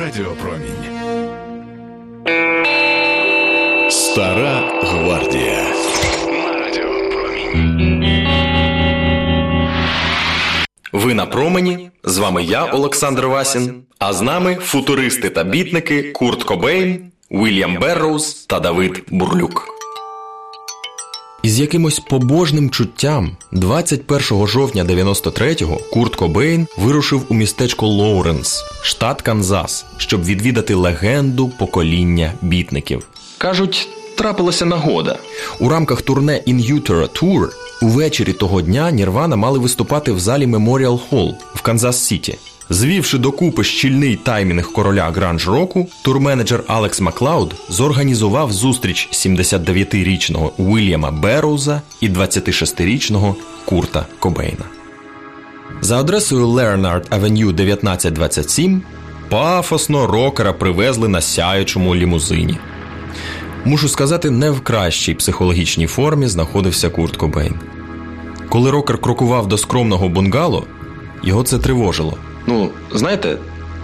Радіо Промінь. Стара гвардія. Ви на промені. З вами я, Олександр Васін. А з нами футуристи та бітники Курт Кобейн, Вільям Берроуз та Давид Бурлюк. Із якимось побожним чуттям 21 жовтня 93-го Курт Кобейн вирушив у містечко Лоуренс, штат Канзас, щоб відвідати легенду покоління бітників. Кажуть, трапилася нагода. У рамках турне In Utero Tour увечері того дня Нірвана мали виступати в залі Memorial Hall в Канзас Сіті. Звівши докупи щільний таймінг короля гранж року, турменеджер Алекс Маклауд зорганізував зустріч 79-річного Уільяма Берроуза і 26-річного Курта Кобейна. За адресою Leonard Avenue 1927 пафосно рокера привезли на сяючому лімузині. Мушу сказати, не в кращій психологічній формі знаходився Курт Кобейн. Коли рокер крокував до скромного бунгало, його це тривожило. Ну, знаєте,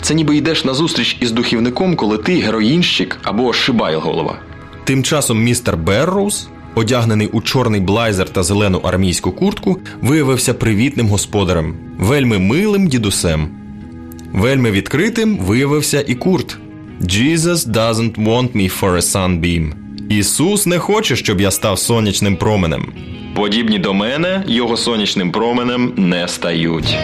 це ніби йдеш на зустріч із духівником, коли ти героїнщик або шибайголова. Тим часом містер Берроуз, одягнений у чорний блейзер та зелену армійську куртку, виявився привітним господарем, вельми милим дідусем. Вельми відкритим виявився і Курт. Jesus doesn't want me for a sunbeam. Ісус не хоче, щоб я став сонячним променем. Подібні до мене його сонячним променем не стають.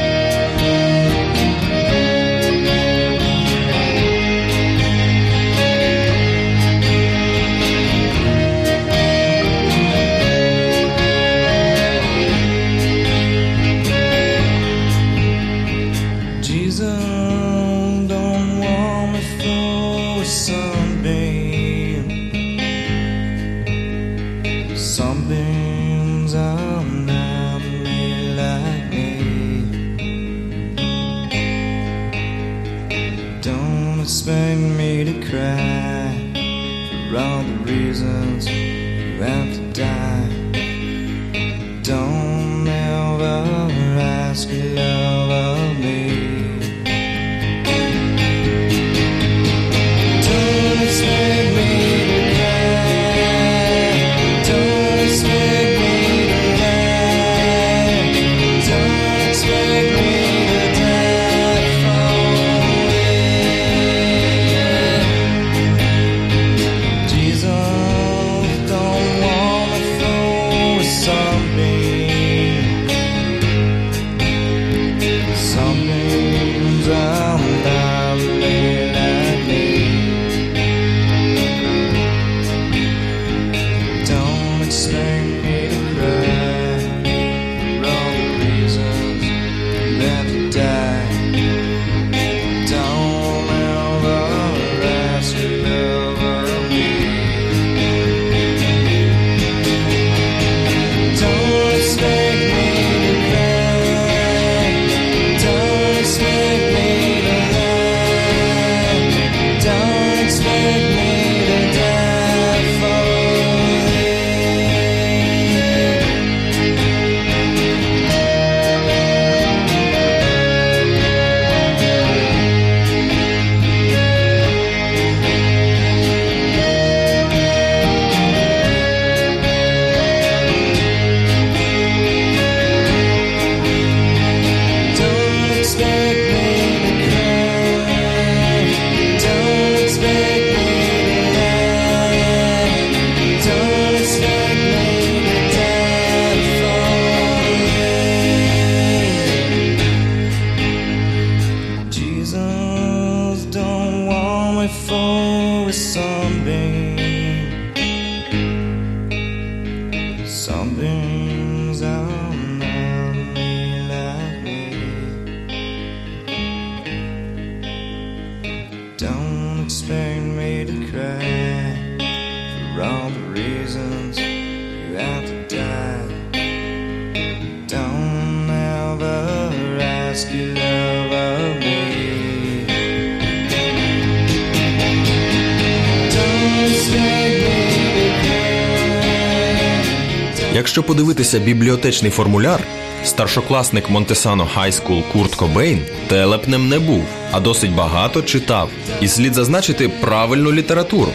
Якщо подивитися бібліотечний формуляр, старшокласник Монтесано High School Курт Кобейн телепнем не був, а досить багато читав. І слід зазначити правильну літературу: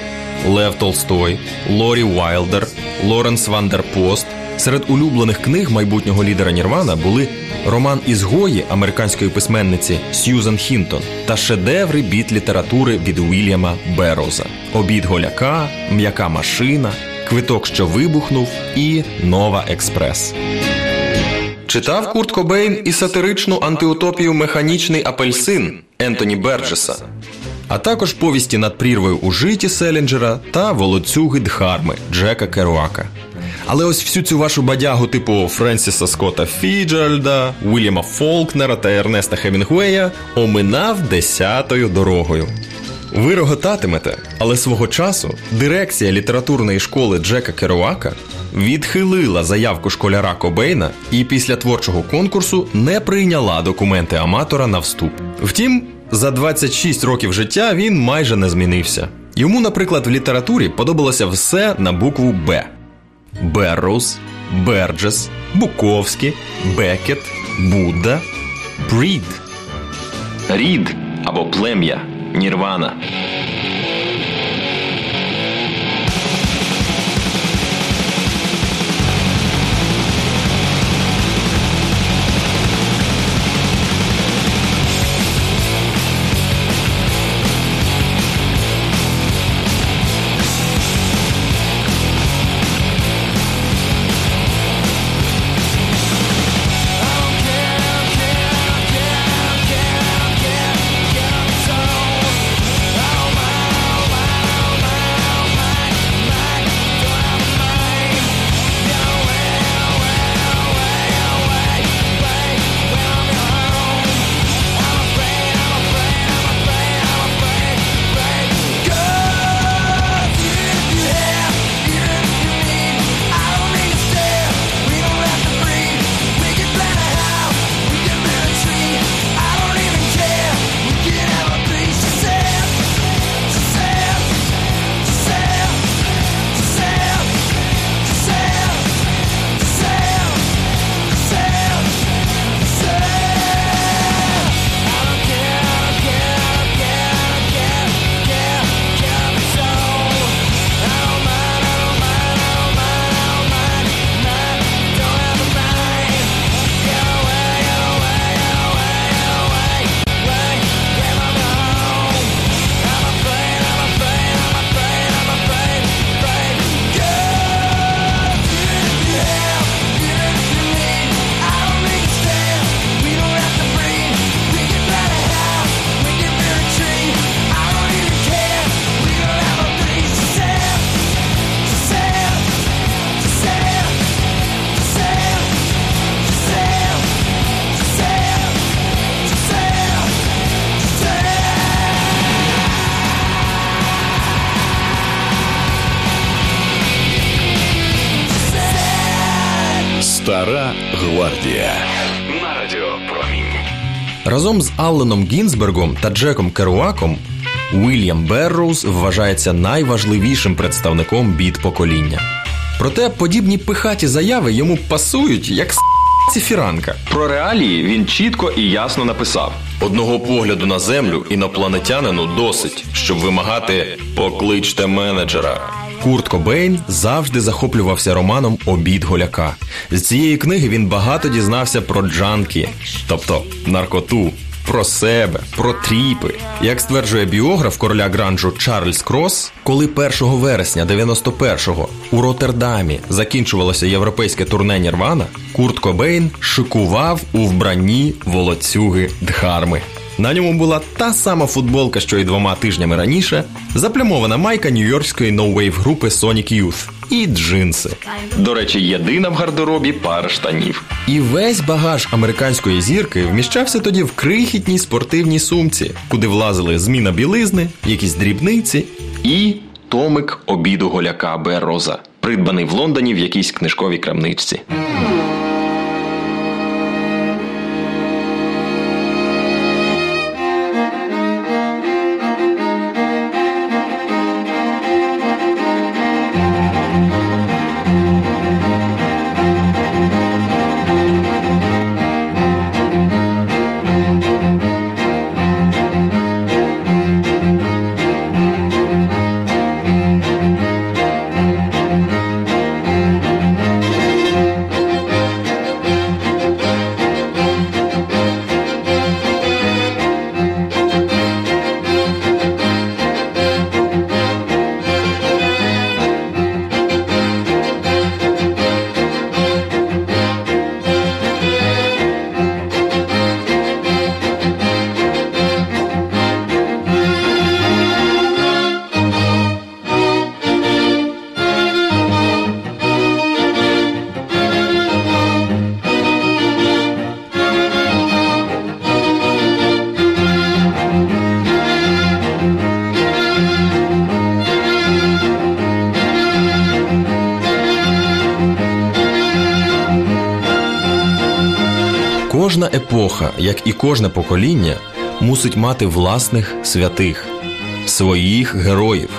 Лев Толстой, Лорі Уайлдер, Лоренс ван дер Пост. Серед улюблених книг майбутнього лідера Нірвана були роман Ізгої американської письменниці Сьюзан Хінтон та шедеври біт літератури від Уільяма Берроуза Обід голяка, М'яка машина, Квиток, що вибухнув і Нова Експрес. Читав Курт Кобейн і сатиричну антиутопію Механічний апельсин Ентоні Берджеса, а також повісті над прірвою у житті Селінджера та волоцюги Дхарми Джека Керуака. Але ось всю цю вашу бадягу типу Френсіса Скотта Фіцджеральда, Уільяма Фолкнера та Ернеста Хемінгуея оминав десятою дорогою. Ви роготатимете, але свого часу дирекція літературної школи Джека Керуака відхилила заявку школяра Кобейна і після творчого конкурсу не прийняла документи аматора на вступ. Втім, за 26 років життя він майже не змінився. Йому, наприклад, в літературі подобалося все на букву Б: Берроуз, Берджес, Буковський, Бекет, Будда, Брід. Рід або плем'я Нірвана. Стара Разом з Алленом Гінзбергом та Джеком Керуаком Уільям Берроуз вважається найважливішим представником біт покоління. Проте подібні пихаті заяви йому пасують як с**ці фіранка. Про реалії він чітко і ясно написав: одного погляду на землю інопланетянину досить, щоб вимагати покличте менеджера. Курт Кобейн завжди захоплювався романом Обід голяка. З цієї книги він багато дізнався про джанкі, тобто наркоту, про себе, про тріпи. Як стверджує біограф короля гранжу Чарльз Крос, коли 1 вересня 91-го у Роттердамі закінчувалося європейське турне Нірвана, Курт Кобейн шикував у вбранні волоцюги Дхарми. На ньому була та сама футболка, що й двома тижнями раніше, заплямована майка нью-йоркської ноу-вейв групи Sonic Youth і джинси. До речі, єдина в гардеробі пара штанів. І весь багаж американської зірки вміщався тоді в крихітній спортивній сумці, куди влазили зміна білизни, якісь дрібниці і томик обіду голяка Берроза, придбаний в Лондоні в якійсь книжковій крамничці. Кожна епоха, як і кожне покоління, мусить мати власних святих, своїх героїв.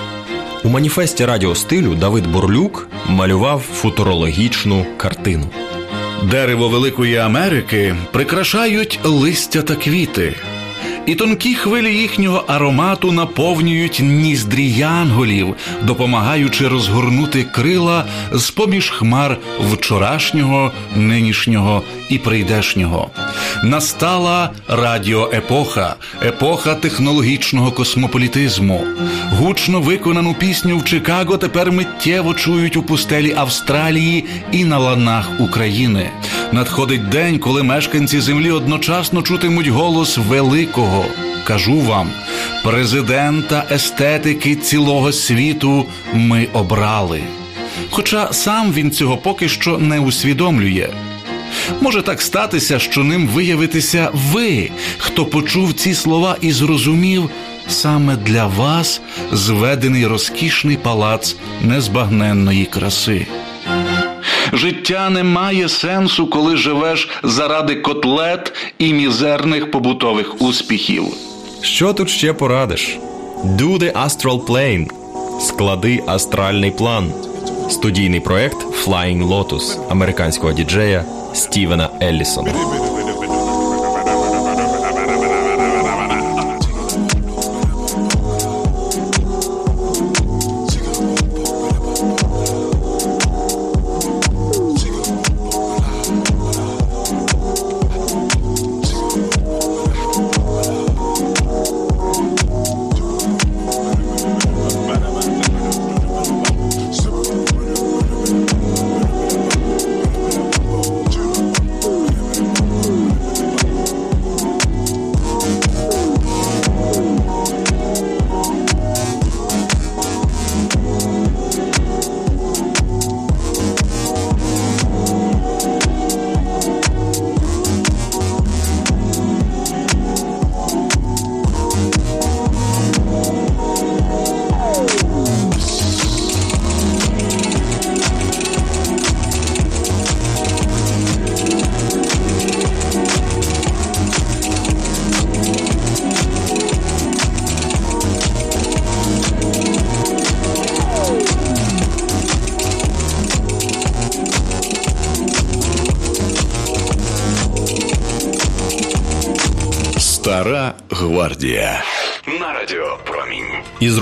У маніфесті радіостилю Давид Бурлюк малював футурологічну картину. Дерево Великої Америки прикрашають листя та квіти, і тонкі хвилі їхнього аромату наповнюють ніздрі янголів, допомагаючи розгорнути крила з поміж хмар вчорашнього, нинішнього і прийдешнього. Настала радіоепоха, епоха технологічного космополітизму. Гучно виконану пісню в Чикаго тепер миттєво чують у пустелі Австралії і на ланах України. Надходить день, коли мешканці землі одночасно чутимуть голос великого. Кажу вам, президента естетики цілого світу ми обрали. Хоча сам він цього поки що не усвідомлює. Може так статися, що ним виявитеся ви, хто почув ці слова і зрозумів, саме для вас зведений розкішний палац незбагненної краси. Життя не має сенсу, коли живеш заради котлет і мізерних побутових успіхів. Що тут ще порадиш? Do the Astral Plane. Склади астральний план. Студійний проект Flying Lotus американського діджея Стівена Еллісона.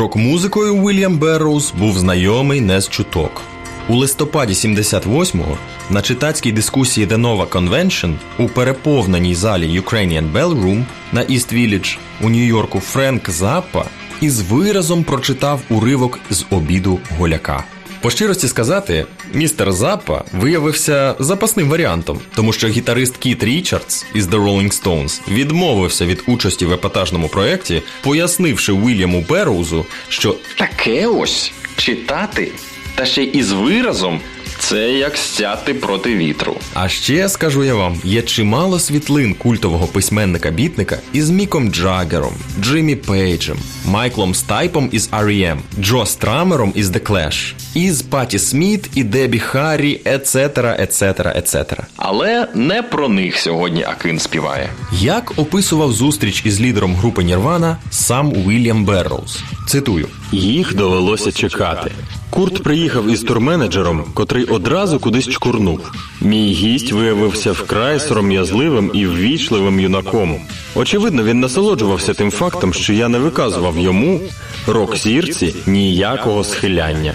Рок-музикою Уільям Берроуз був знайомий не з чуток. У листопаді 78-го на читацькій дискусії The Nova Convention у переповненій залі Ukrainian Bellroom на East Village у Нью-Йорку Френк Заппа із виразом прочитав уривок з обіду голяка. По щирості сказати, містер Запа виявився запасним варіантом, тому що гітарист Кіт Річардс із The Rolling Stones відмовився від участі в епатажному проєкті, пояснивши Уільяму Берроузу, що таке ось читати, та ще й із виразом. Це як сцяти проти вітру. А ще скажу я вам, є чимало світлин культового письменника-бітника із Міком Джаггером, Джиммі Пейджем, Майклом Стайпом із R.E.M., Джо Страмером із The Clash, із Паті Сміт і Дебі Харрі, et cetera, et cetera, et cetera. Але не про них сьогодні акин співає. Як описував зустріч із лідером групи Нірвана сам Уільям Берроуз? Цитую: Їх довелося чекати. Курт приїхав із турменеджером, котрий одразу кудись чкурнув. Мій гість виявився вкрай сором'язливим і ввічливим юнаком. Очевидно, він насолоджувався тим фактом, що я не виказував йому, рок-зірці, ніякого схиляння.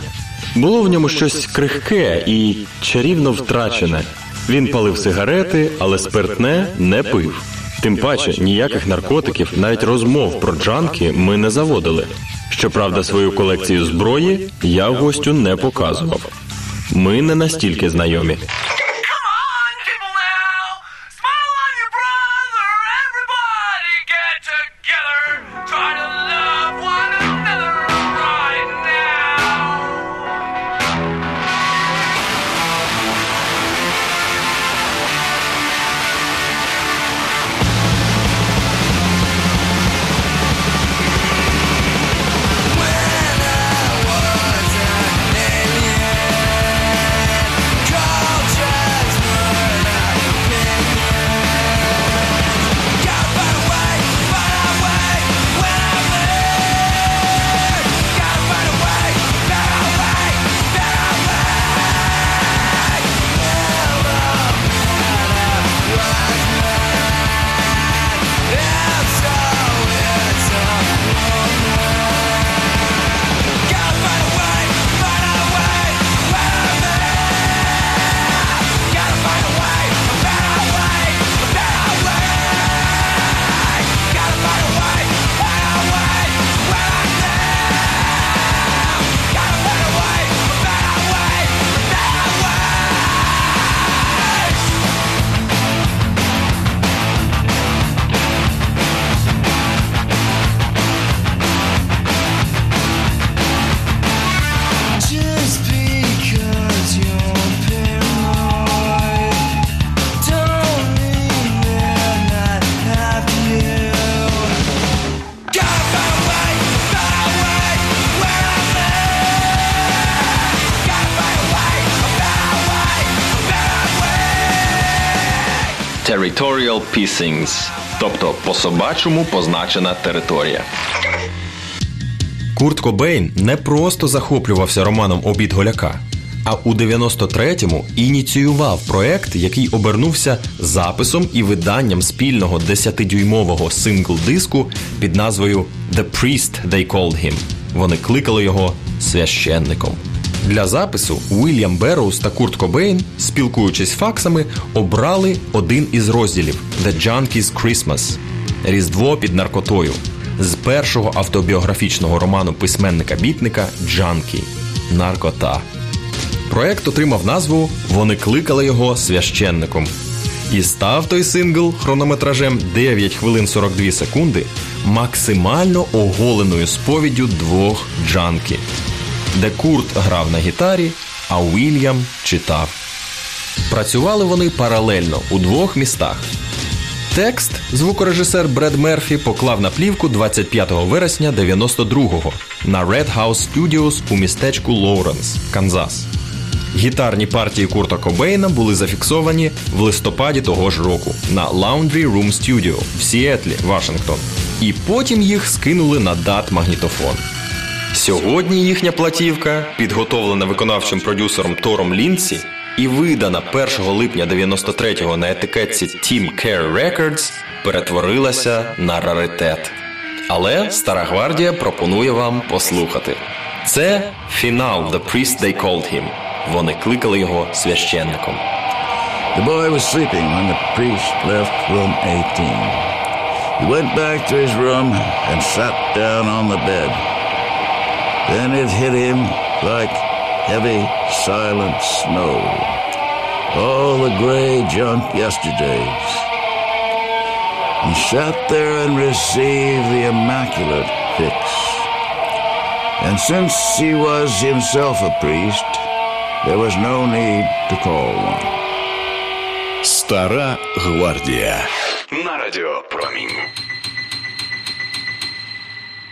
Було в ньому щось крихке і чарівно втрачене. Він палив сигарети, але спиртне не пив. Тим паче ніяких наркотиків, навіть розмов про джанки ми не заводили. Щоправда, свою колекцію зброї я гостю не показував. Ми не настільки знайомі. Territorial Pissings, тобто по-собачому позначена територія. Курт Кобейн не просто захоплювався романом Обід Голяка, а у 93-му ініціював проект, який обернувся записом і виданням спільного 10-дюймового сингл-диску під назвою The Priest They Called Him. Вони кликали його священником. Для запису Уільям Берроуз та Курт Кобейн, спілкуючись факсами, обрали один із розділів The Junkie's Christmas Різдво під наркотою з першого автобіографічного роману письменника-бітника Джанкі Наркота. Проект отримав назву Вони кликали його священником. І став той сингл хронометражем 9 хвилин 42 секунди максимально оголеною сповіддю двох джанкі, де Курт грав на гітарі, а Уільям читав. Працювали вони паралельно у двох містах. Текст звукорежисер Бред Мерфі поклав на плівку 25 вересня 92-го на Red House Studios у містечку Лоуренс, Канзас. Гітарні партії Курта Кобейна були зафіксовані в листопаді того ж року на Laundry Room Studio в Сіетлі, Вашингтон. І потім їх скинули на дат магнітофон. Сьогодні їхня платівка, підготовлена виконавчим продюсером Тором Лінсі і видана 1 липня 93-го на етикетці Team Care Records, перетворилася на раритет. Але Стара Гвардія пропонує вам послухати. Це фінал The Priest They Called Him. Вони кликали його священником. The boy was sleeping when the priest left room 18. He went back to his room and sat down on the bed. Then it hit him like heavy, silent snow. All the gray junk yesterdays. He sat there and received the immaculate fix. And since he was himself a priest, there was no need to call one. Стара гвардія. На радіо Промінь.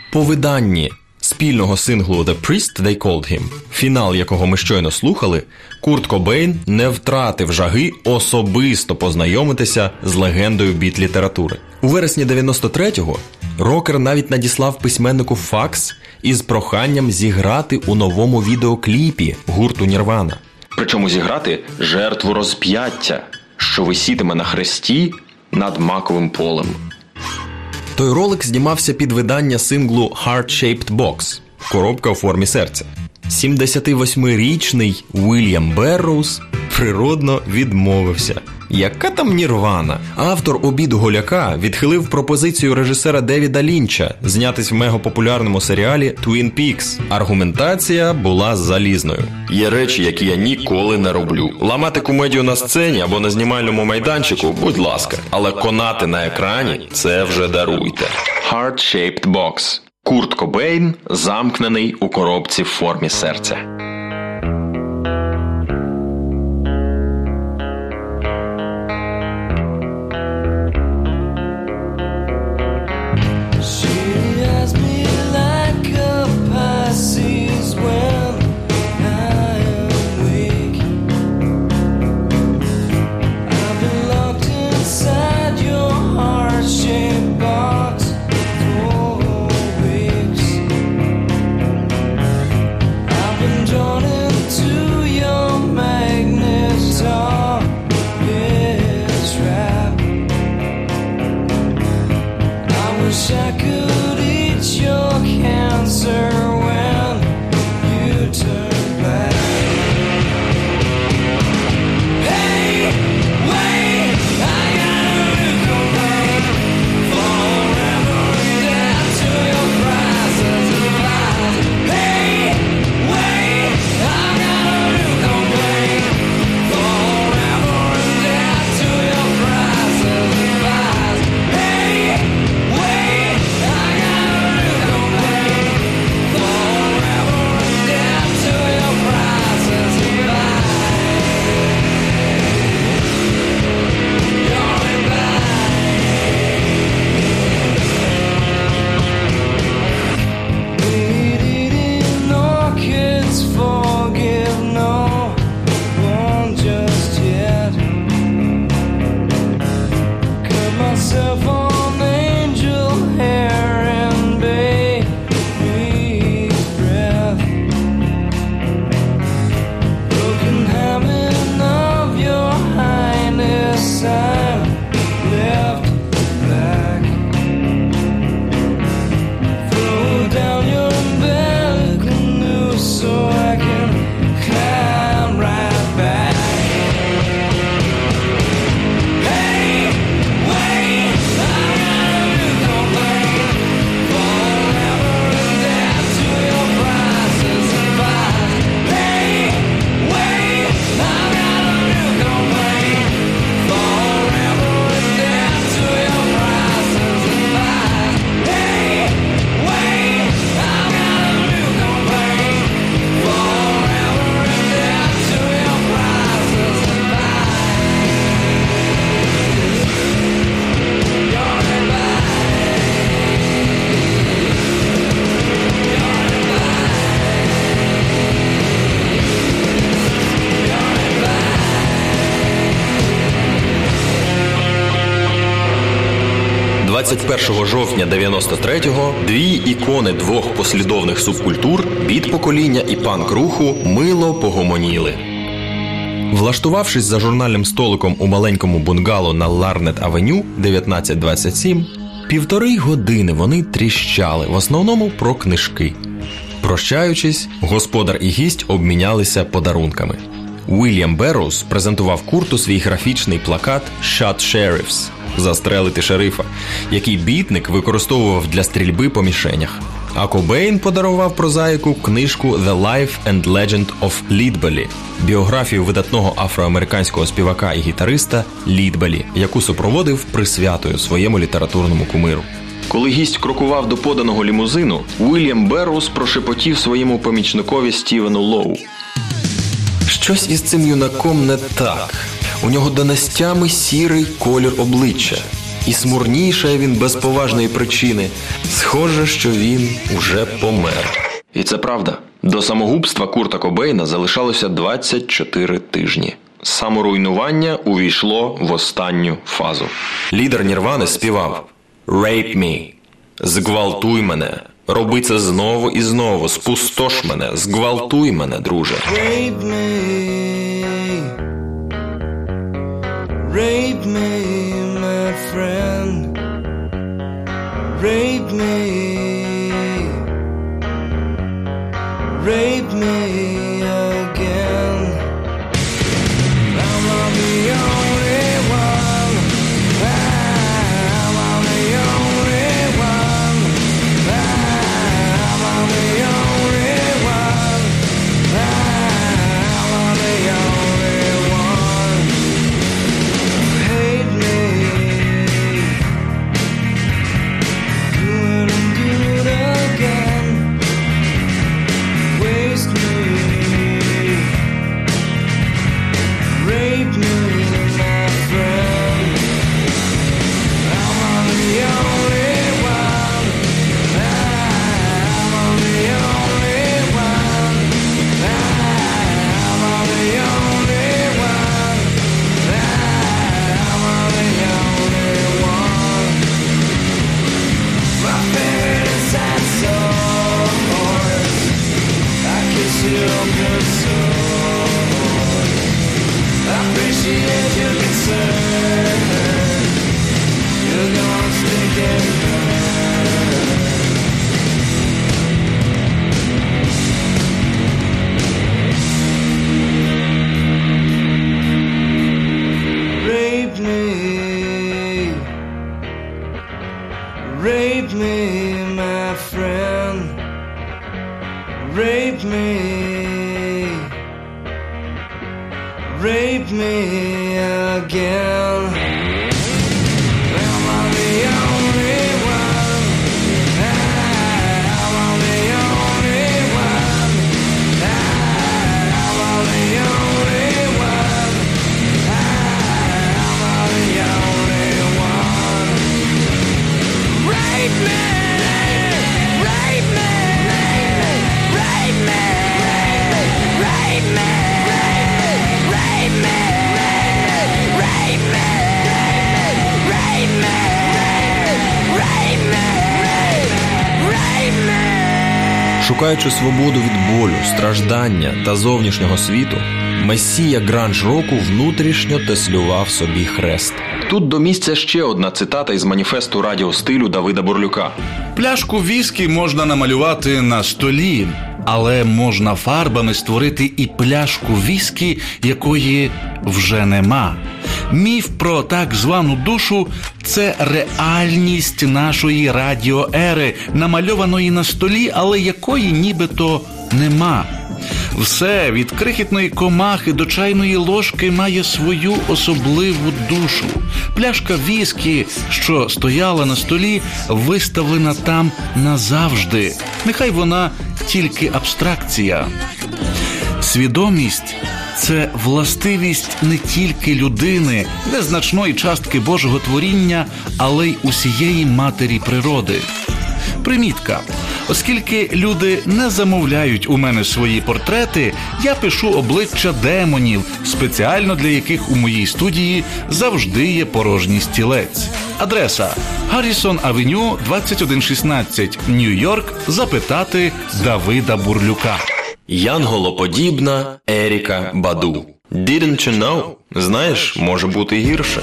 По виданні спільного синглу The Priest They Called Him, фінал якого ми щойно слухали, Курт Кобейн не втратив жаги особисто познайомитися з легендою біт-літератури. У вересні 93-го рокер навіть надіслав письменнику факс із проханням зіграти у новому відеокліпі гурту Нірвана. Причому зіграти жертву розп'яття, що висітиме на хресті над маковим полем. Той ролик знімався під видання синглу Heart-Shaped Box коробка у формі серця. 78-річний Уільям Берроуз природно відмовився. Яка там Нірвана? Автор обіду голяка відхилив пропозицію режисера Девіда Лінча знятись в мегапопулярному серіалі Twin Peaks. Аргументація була залізною. Є речі, які я ніколи не роблю. Ламати комедію на сцені або на знімальному майданчику, будь ласка, але конати на екрані це вже даруйте. Heart-Shaped Box. Курт Кобейн замкнений у коробці в формі серця. Жовтня 93-го дві ікони двох послідовних субкультур біт покоління і панк руху мило погомоніли. Влаштувавшись за журнальним столиком у маленькому бунгало на Ларнет Авеню 1927, півтори години вони тріщали, в основному про книжки. Прощаючись, господар і гість обмінялися подарунками. Уільям Берроуз презентував Курту свій графічний плакат «Shot Sheriffs» застрелити шерифа, який бітник використовував для стрільби по мішенях. А Кобейн подарував прозаїку книжку «The Life and Legend of Лідбелі» біографію видатного афроамериканського співака і гітариста Лідбелі, яку супроводив присвятою своєму літературному кумиру. Коли гість крокував до поданого лімузину, Уільям Берроуз прошепотів своєму помічникові Стівену Лоу. Щось із цим юнаком не так. У нього до нестями сірий колір обличчя. І смурнішає він без поважної причини. Схоже, що він уже помер. І це правда. До самогубства Курта Кобейна залишалося 24 тижні. Саморуйнування увійшло в останню фазу. Лідер Нірвани співав «Rape me», зґвалтуй мене, роби це знову і знову, спустош мене, зґвалтуй мене, друже. Rape me. My friend. Rape me. Rape me again. Me! Шукаючи свободу від болю, страждання та зовнішнього світу, месія гранж року внутрішньо теслював собі хрест. Тут до місця ще одна цитата із маніфесту радіостилю Давида Бурлюка. Пляшку віскі можна намалювати на столі, але можна фарбами створити і пляшку віскі, якої вже нема. Міф про так звану душу це реальність нашої радіоери, намальованої на столі, але якої нібито нема. Все від крихітної комахи до чайної ложки має свою особливу душу. Пляшка віскі, що стояла на столі, виставлена там назавжди. Нехай вона тільки абстракція. Свідомість це властивість не тільки людини, незначної частки Божого творіння, але й усієї матері природи. Примітка. Оскільки люди не замовляють у мене свої портрети, я пишу обличчя демонів, спеціально для яких у моїй студії завжди є порожній стілець. Адреса Гаррісон Авеню 2116, Нью-Йорк. Запитати Давида Бурлюка. Янголоподібна Еріка Баду. Didn't you know? Знаєш, може бути гірше.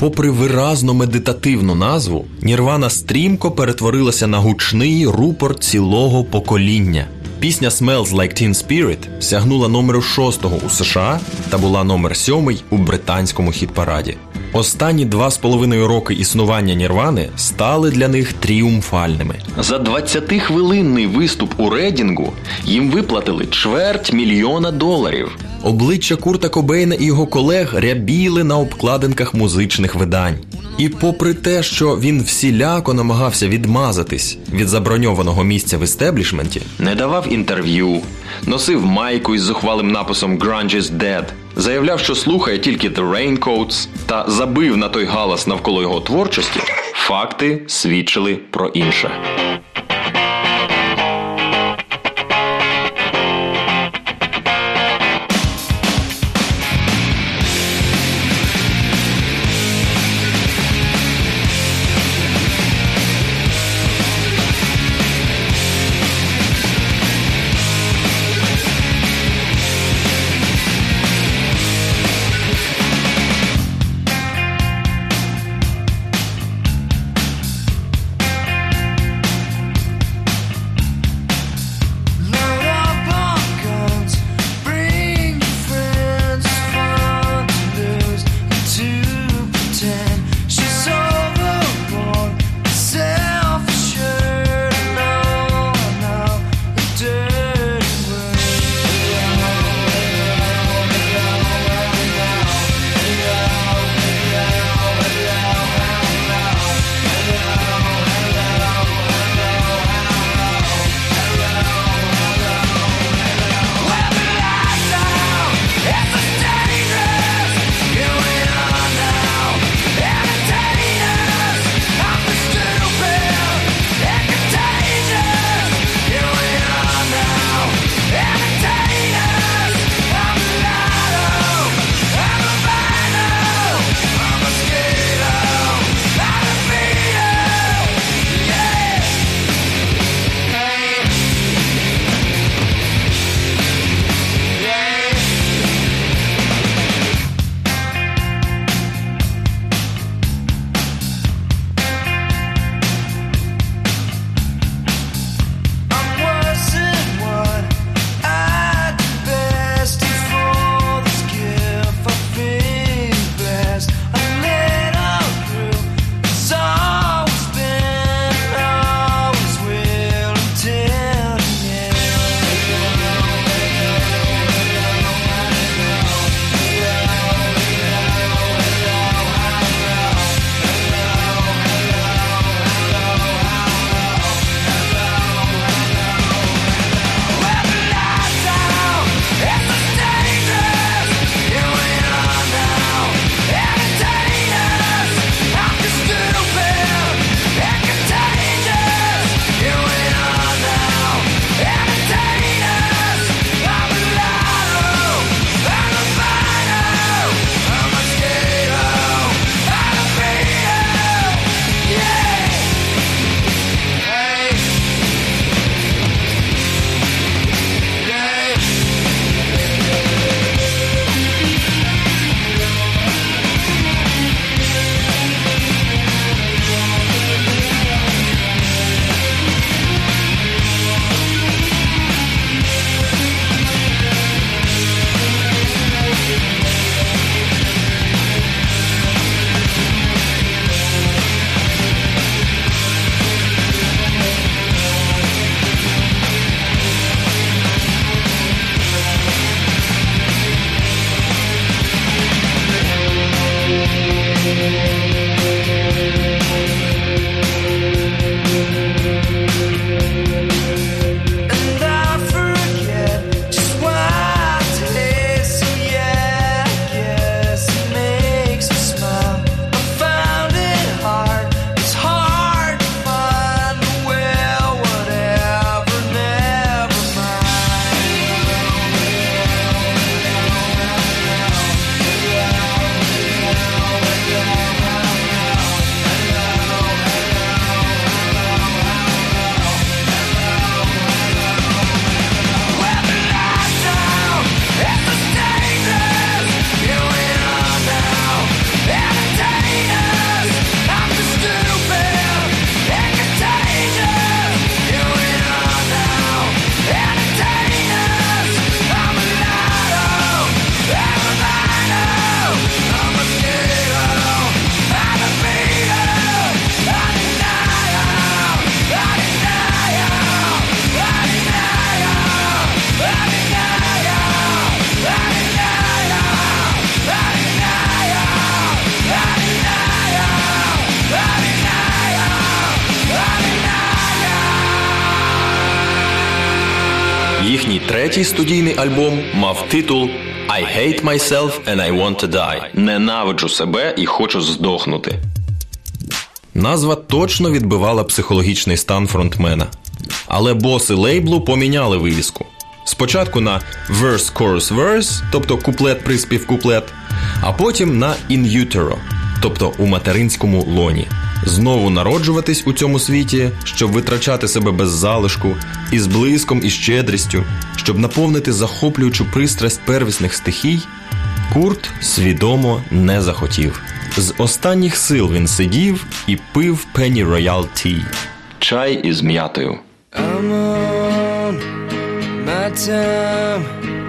Попри виразно медитативну назву, Нірвана стрімко перетворилася на гучний рупор цілого покоління. Пісня Smells Like Teen Spirit сягнула номеру шостого у США та була номер сьомий у британському хіт-параді. Останні два з половиною роки існування Нірвани стали для них тріумфальними. За 20-хвилинний виступ у Редінгу їм виплатили чверть мільйона доларів. Обличчя Курта Кобейна і його колег рябіли на обкладинках музичних видань. І попри те, що він всіляко намагався відмазатись від заброньованого місця в істеблішменті, не давав інтерв'ю, носив майку із зухвалим написом «Grunge is dead», заявляв, що слухає тільки The Raincoats та забив на той галас навколо його творчості, факти свідчили про інше. Третій студійний альбом мав титул I hate myself and I want to die. Ненавиджу себе і хочу здохнути. Назва точно відбивала психологічний стан фронтмена. Але боси лейблу поміняли вивіску. Спочатку на verse chorus verse, тобто куплет приспів куплет, а потім на in utero, тобто у материнському лоні. Знову народжуватись у цьому світі, щоб витрачати себе без залишку, із блиском і щедрістю, щоб наповнити захоплюючу пристрасть первісних стихій, Курт свідомо не захотів. З останніх сил він сидів і пив Penny Royal Tea. Чай із м'ятою. I'm on my time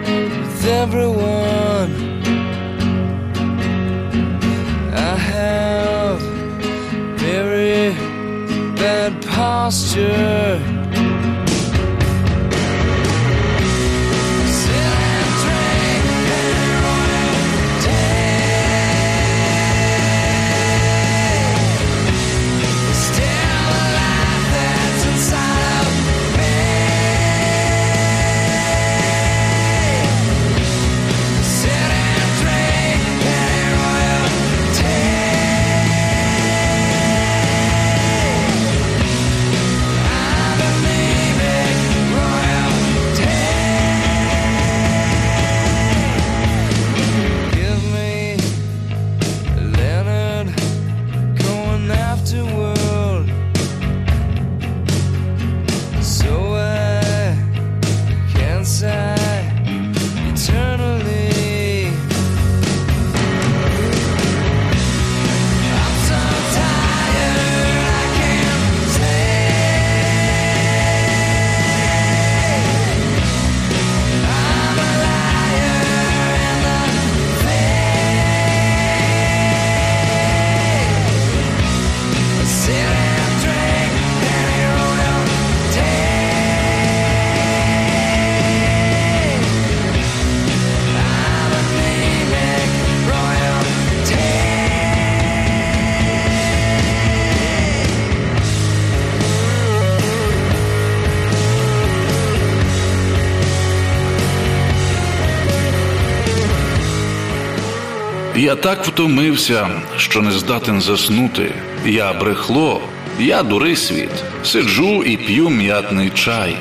with everyone. that pasture Я так втомився, що не здатен заснути. Я брехло, я дурий світ. Сиджу і п'ю м'ятний чай.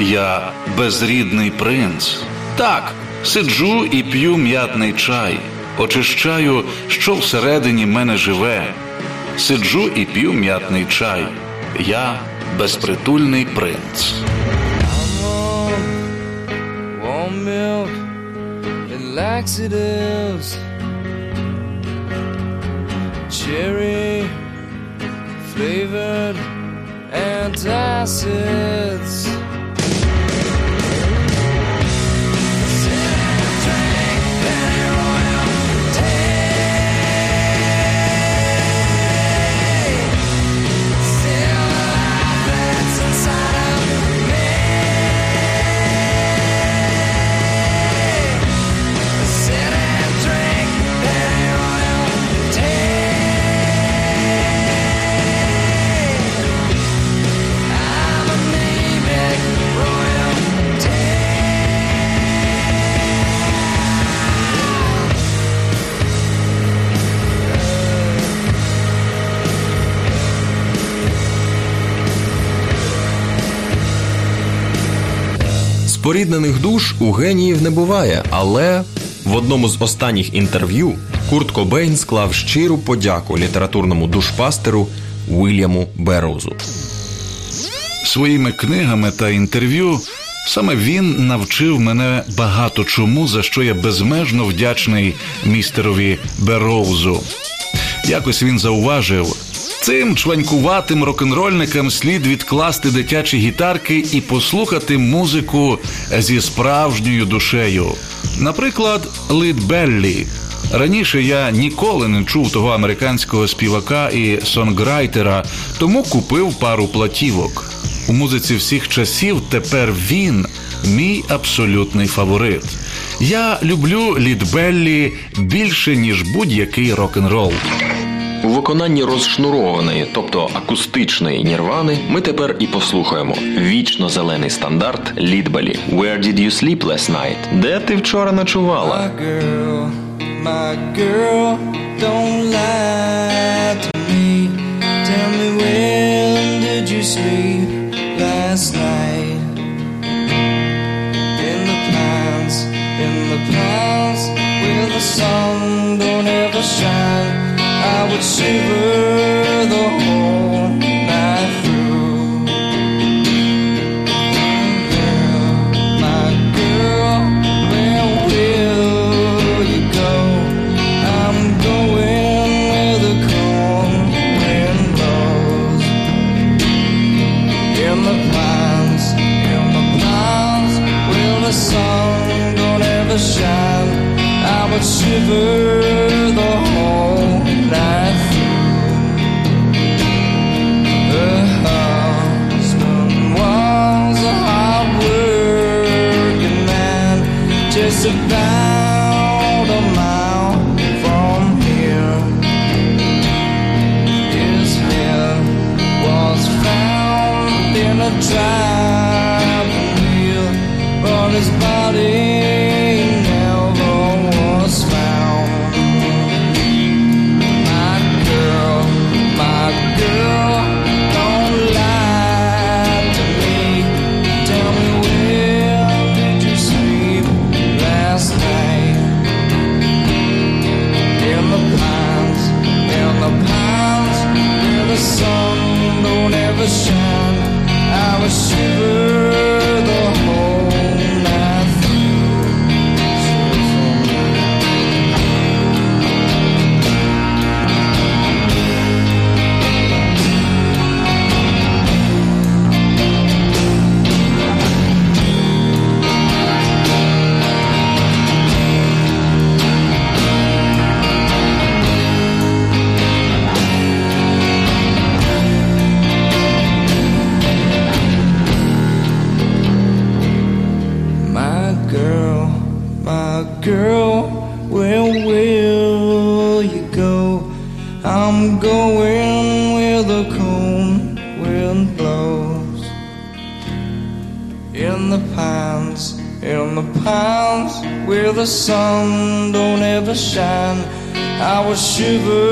Я безрідний принц. Так, сиджу і п'ю м'ятний чай. Очищаю, що всередині мене живе. Сиджу і п'ю м'ятний чай. Я безпритульний принц. Laxatives, cherry flavored antacids. Споріднених душ у геніїв не буває, але в одному з останніх інтерв'ю Курт Кобейн склав щиру подяку літературному душпастеру Уільяму Берроузу. Своїми книгами та інтерв'ю саме він навчив мене багато чому, за що я безмежно вдячний містерові Бероузу. Якось він зауважив. Цим чванькуватим рок-н-рольникам слід відкласти дитячі гітарки і послухати музику зі справжньою душею. Наприклад, Лид Беллі. Раніше я ніколи не чув того американського співака і сонграйтера, тому купив пару платівок. У музиці всіх часів тепер він мій абсолютний фаворит. Я люблю Лід Беллі більше, ніж будь-який рок-н-рол. У виконанні розшнурованої, тобто акустичної нірвани, ми тепер і послухаємо вічно зелений стандарт Лідбелі «Where did you sleep last night?» Де ти вчора ночувала? My girl, my girl, don't never shiver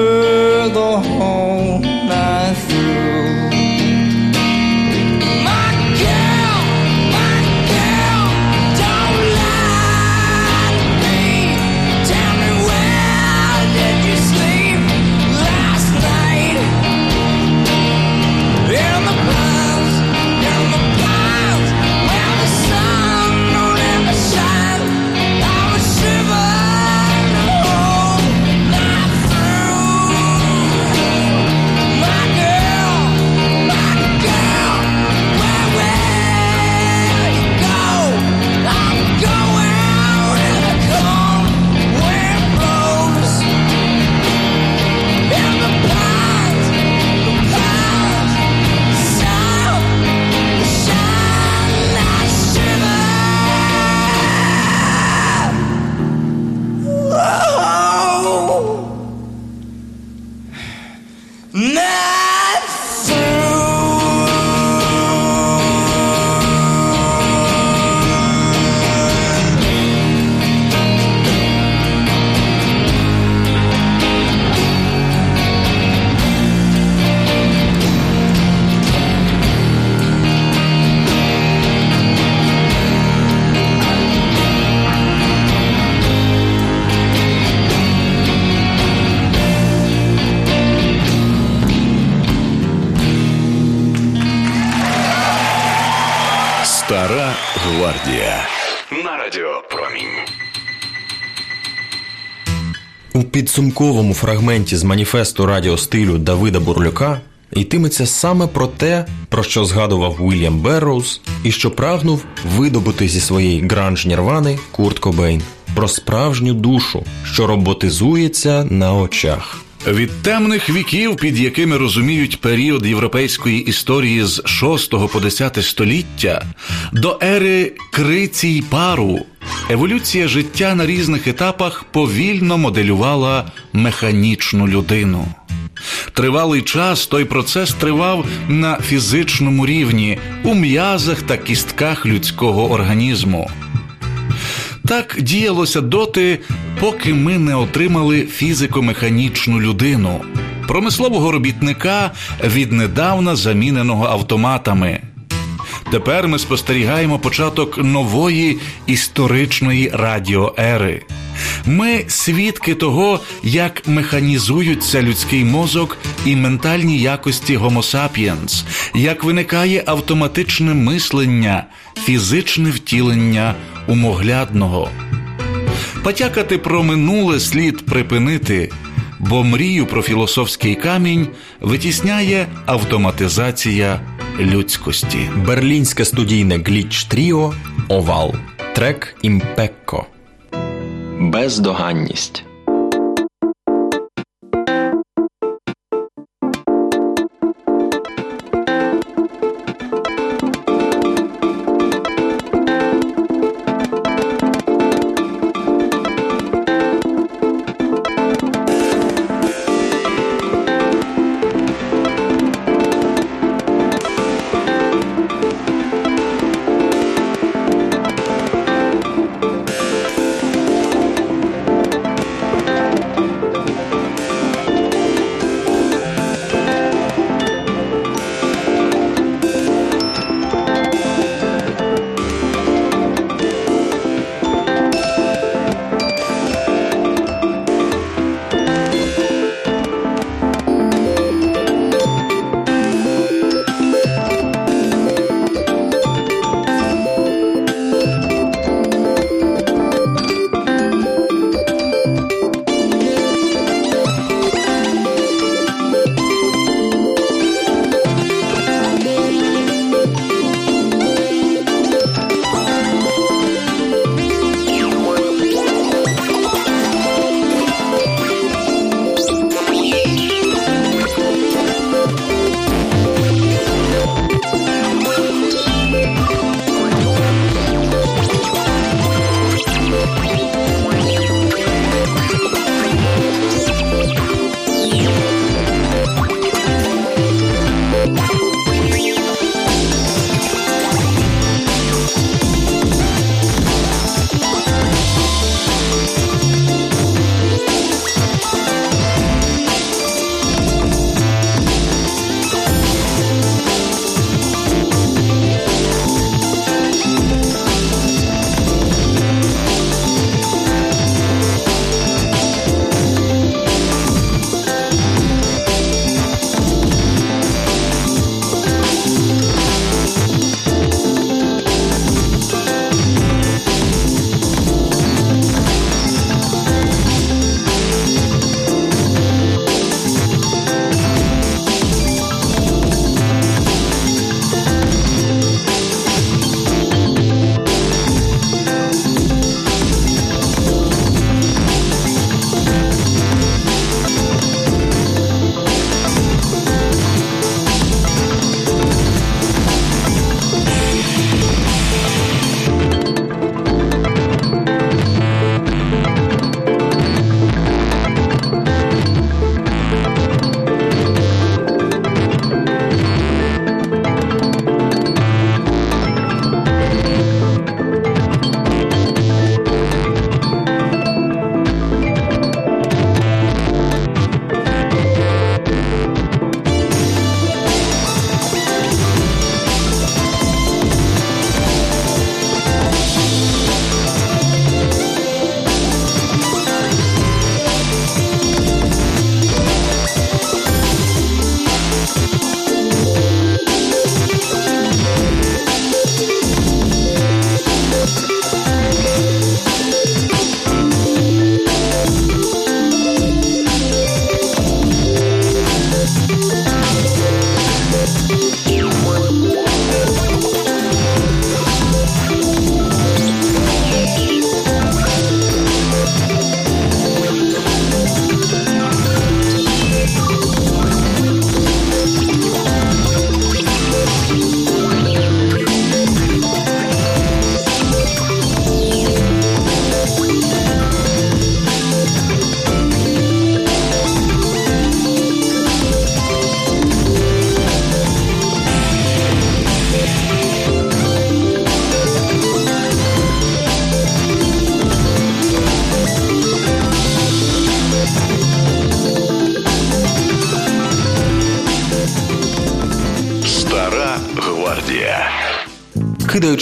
підсумковому фрагменті з маніфесту радіостилю Давида Бурлюка йтиметься саме про те, про що згадував Уільям Берроуз і що прагнув видобути зі своєї гранж Нірвани Курт Кобейн про справжню душу, що роботизується на очах. Від темних віків, під якими розуміють період європейської історії з 6 по 10 століття, до ери крицій пару, еволюція життя на різних етапах повільно моделювала механічну людину. Тривалий час той процес тривав на фізичному рівні у м'язах та кістках людського організму. Так діялося доти, поки ми не отримали фізико-механічну людину, промислового робітника, віднедавна заміненого автоматами. Тепер ми спостерігаємо початок нової історичної радіоери. Ми свідки того, як механізуються людський мозок і ментальні якості Homo sapiens, як виникає автоматичне мислення, фізичне втілення умоглядного. Потякати про минуле слід припинити, бо мрію про філософський камінь витісняє автоматизація людськості. Берлінське студійне гліч Тріо Овал. Трек Імпекко. Бездоганність.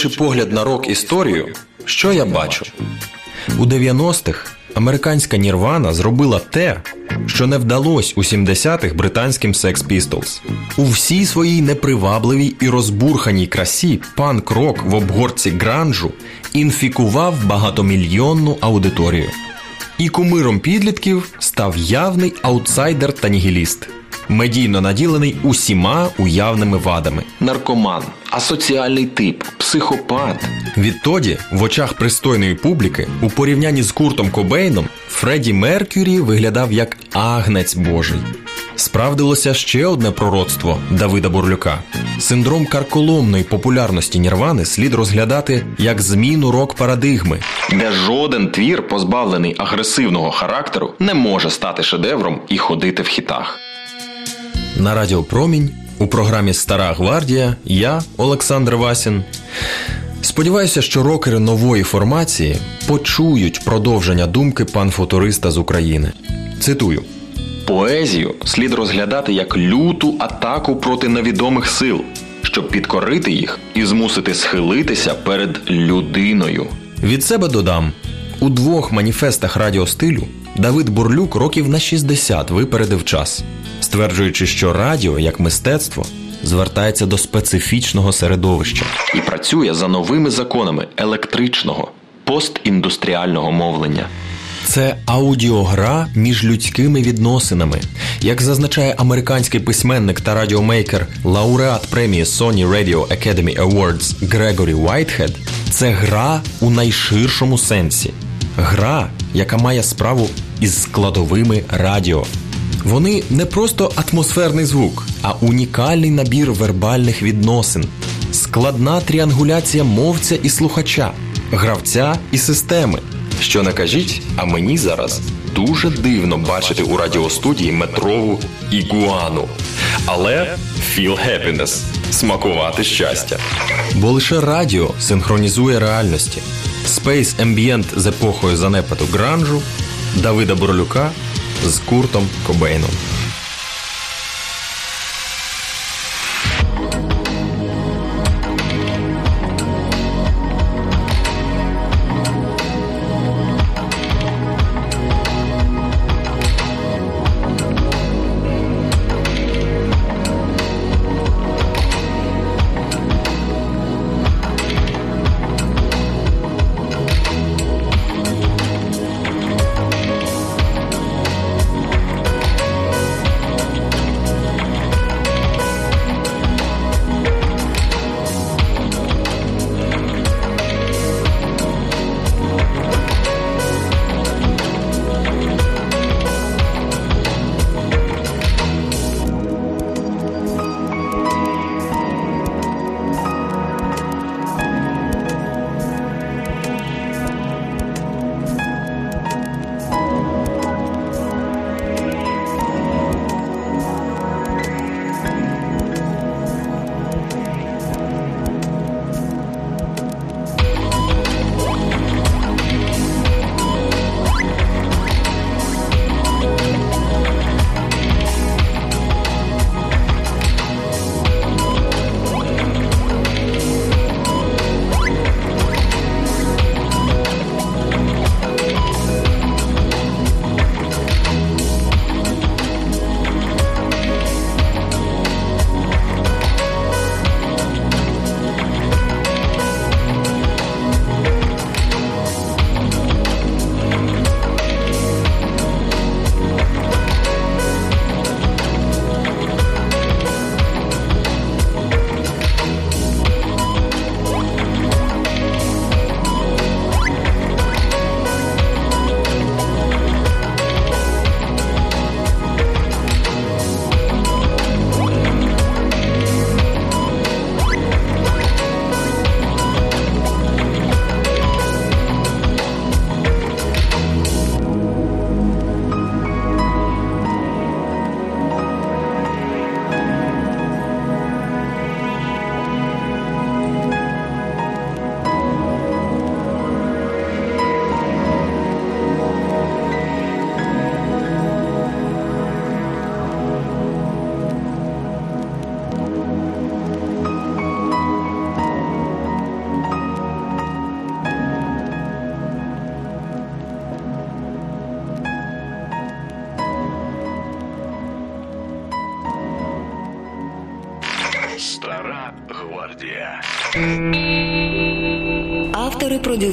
Кидаючи погляд на рок історію, що я бачу? У 90-х американська Нірвана зробила те, що не вдалося у 70-х британським Sex Pistols. У всій своїй непривабливій і розбурханій красі панк-рок в обгорці гранжу інфікував багатомільйонну аудиторію. І кумиром підлітків став явний аутсайдер та нігіліст, медійно наділений усіма уявними вадами. Наркоман, асоціальний тип, психопат. Відтоді, в очах пристойної публіки, у порівнянні з Куртом Кобейном, Фредді Меркюрі виглядав як агнець Божий. Справдилося ще одне пророцтво Давида Бурлюка. Синдром карколомної популярності Нірвани слід розглядати як зміну рок-парадигми, де жоден твір, позбавлений агресивного характеру, не може стати шедевром і ходити в хітах. На Радіо Промінь у програмі Стара гвардія я, Олександр Васін. Сподіваюся, що рокери нової формації почують продовження думки панфутуриста з України. Цитую. Поезію слід розглядати як люту атаку проти невідомих сил, щоб підкорити їх і змусити схилитися перед людиною. Від себе додам: у двох маніфестах радіостилю Давид Бурлюк років на 60 випередив час, стверджуючи, що радіо як мистецтво звертається до специфічного середовища і працює за новими законами електричного постіндустріального мовлення. Це аудіогра між людськими відносинами. Як зазначає американський письменник та радіомейкер, лауреат премії Sony Radio Academy Awards Грегорі Уайтхед, це гра у найширшому сенсі. Гра, яка має справу із складовими радіо. Вони не просто атмосферний звук, а унікальний набір вербальних відносин, складна тріангуляція мовця і слухача, гравця і системи. Що не кажіть, а мені зараз дуже дивно бачити у радіостудії метрову ігуану. Але feel happiness – смакувати щастя. Бо лише радіо синхронізує реальності. Space Ambient з епохою занепаду гранжу Давида Борлюка з Куртом Кобейном.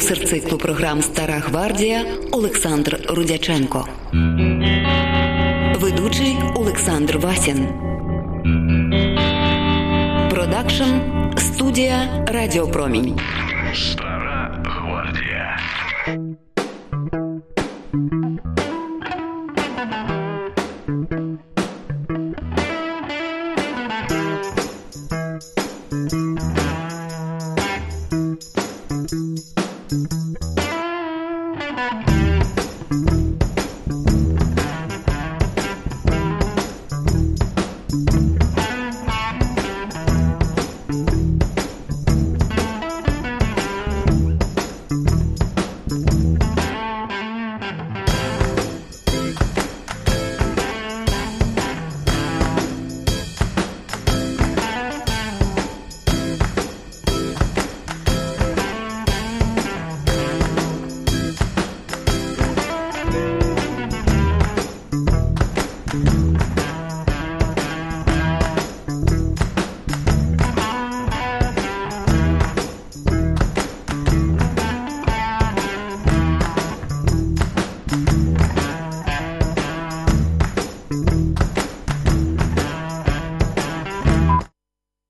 Продюсер циклу програм Стара гвардія Олександр Рудяченко. Ведучий Олександр Васін. Продакшн студія Радіопромінь.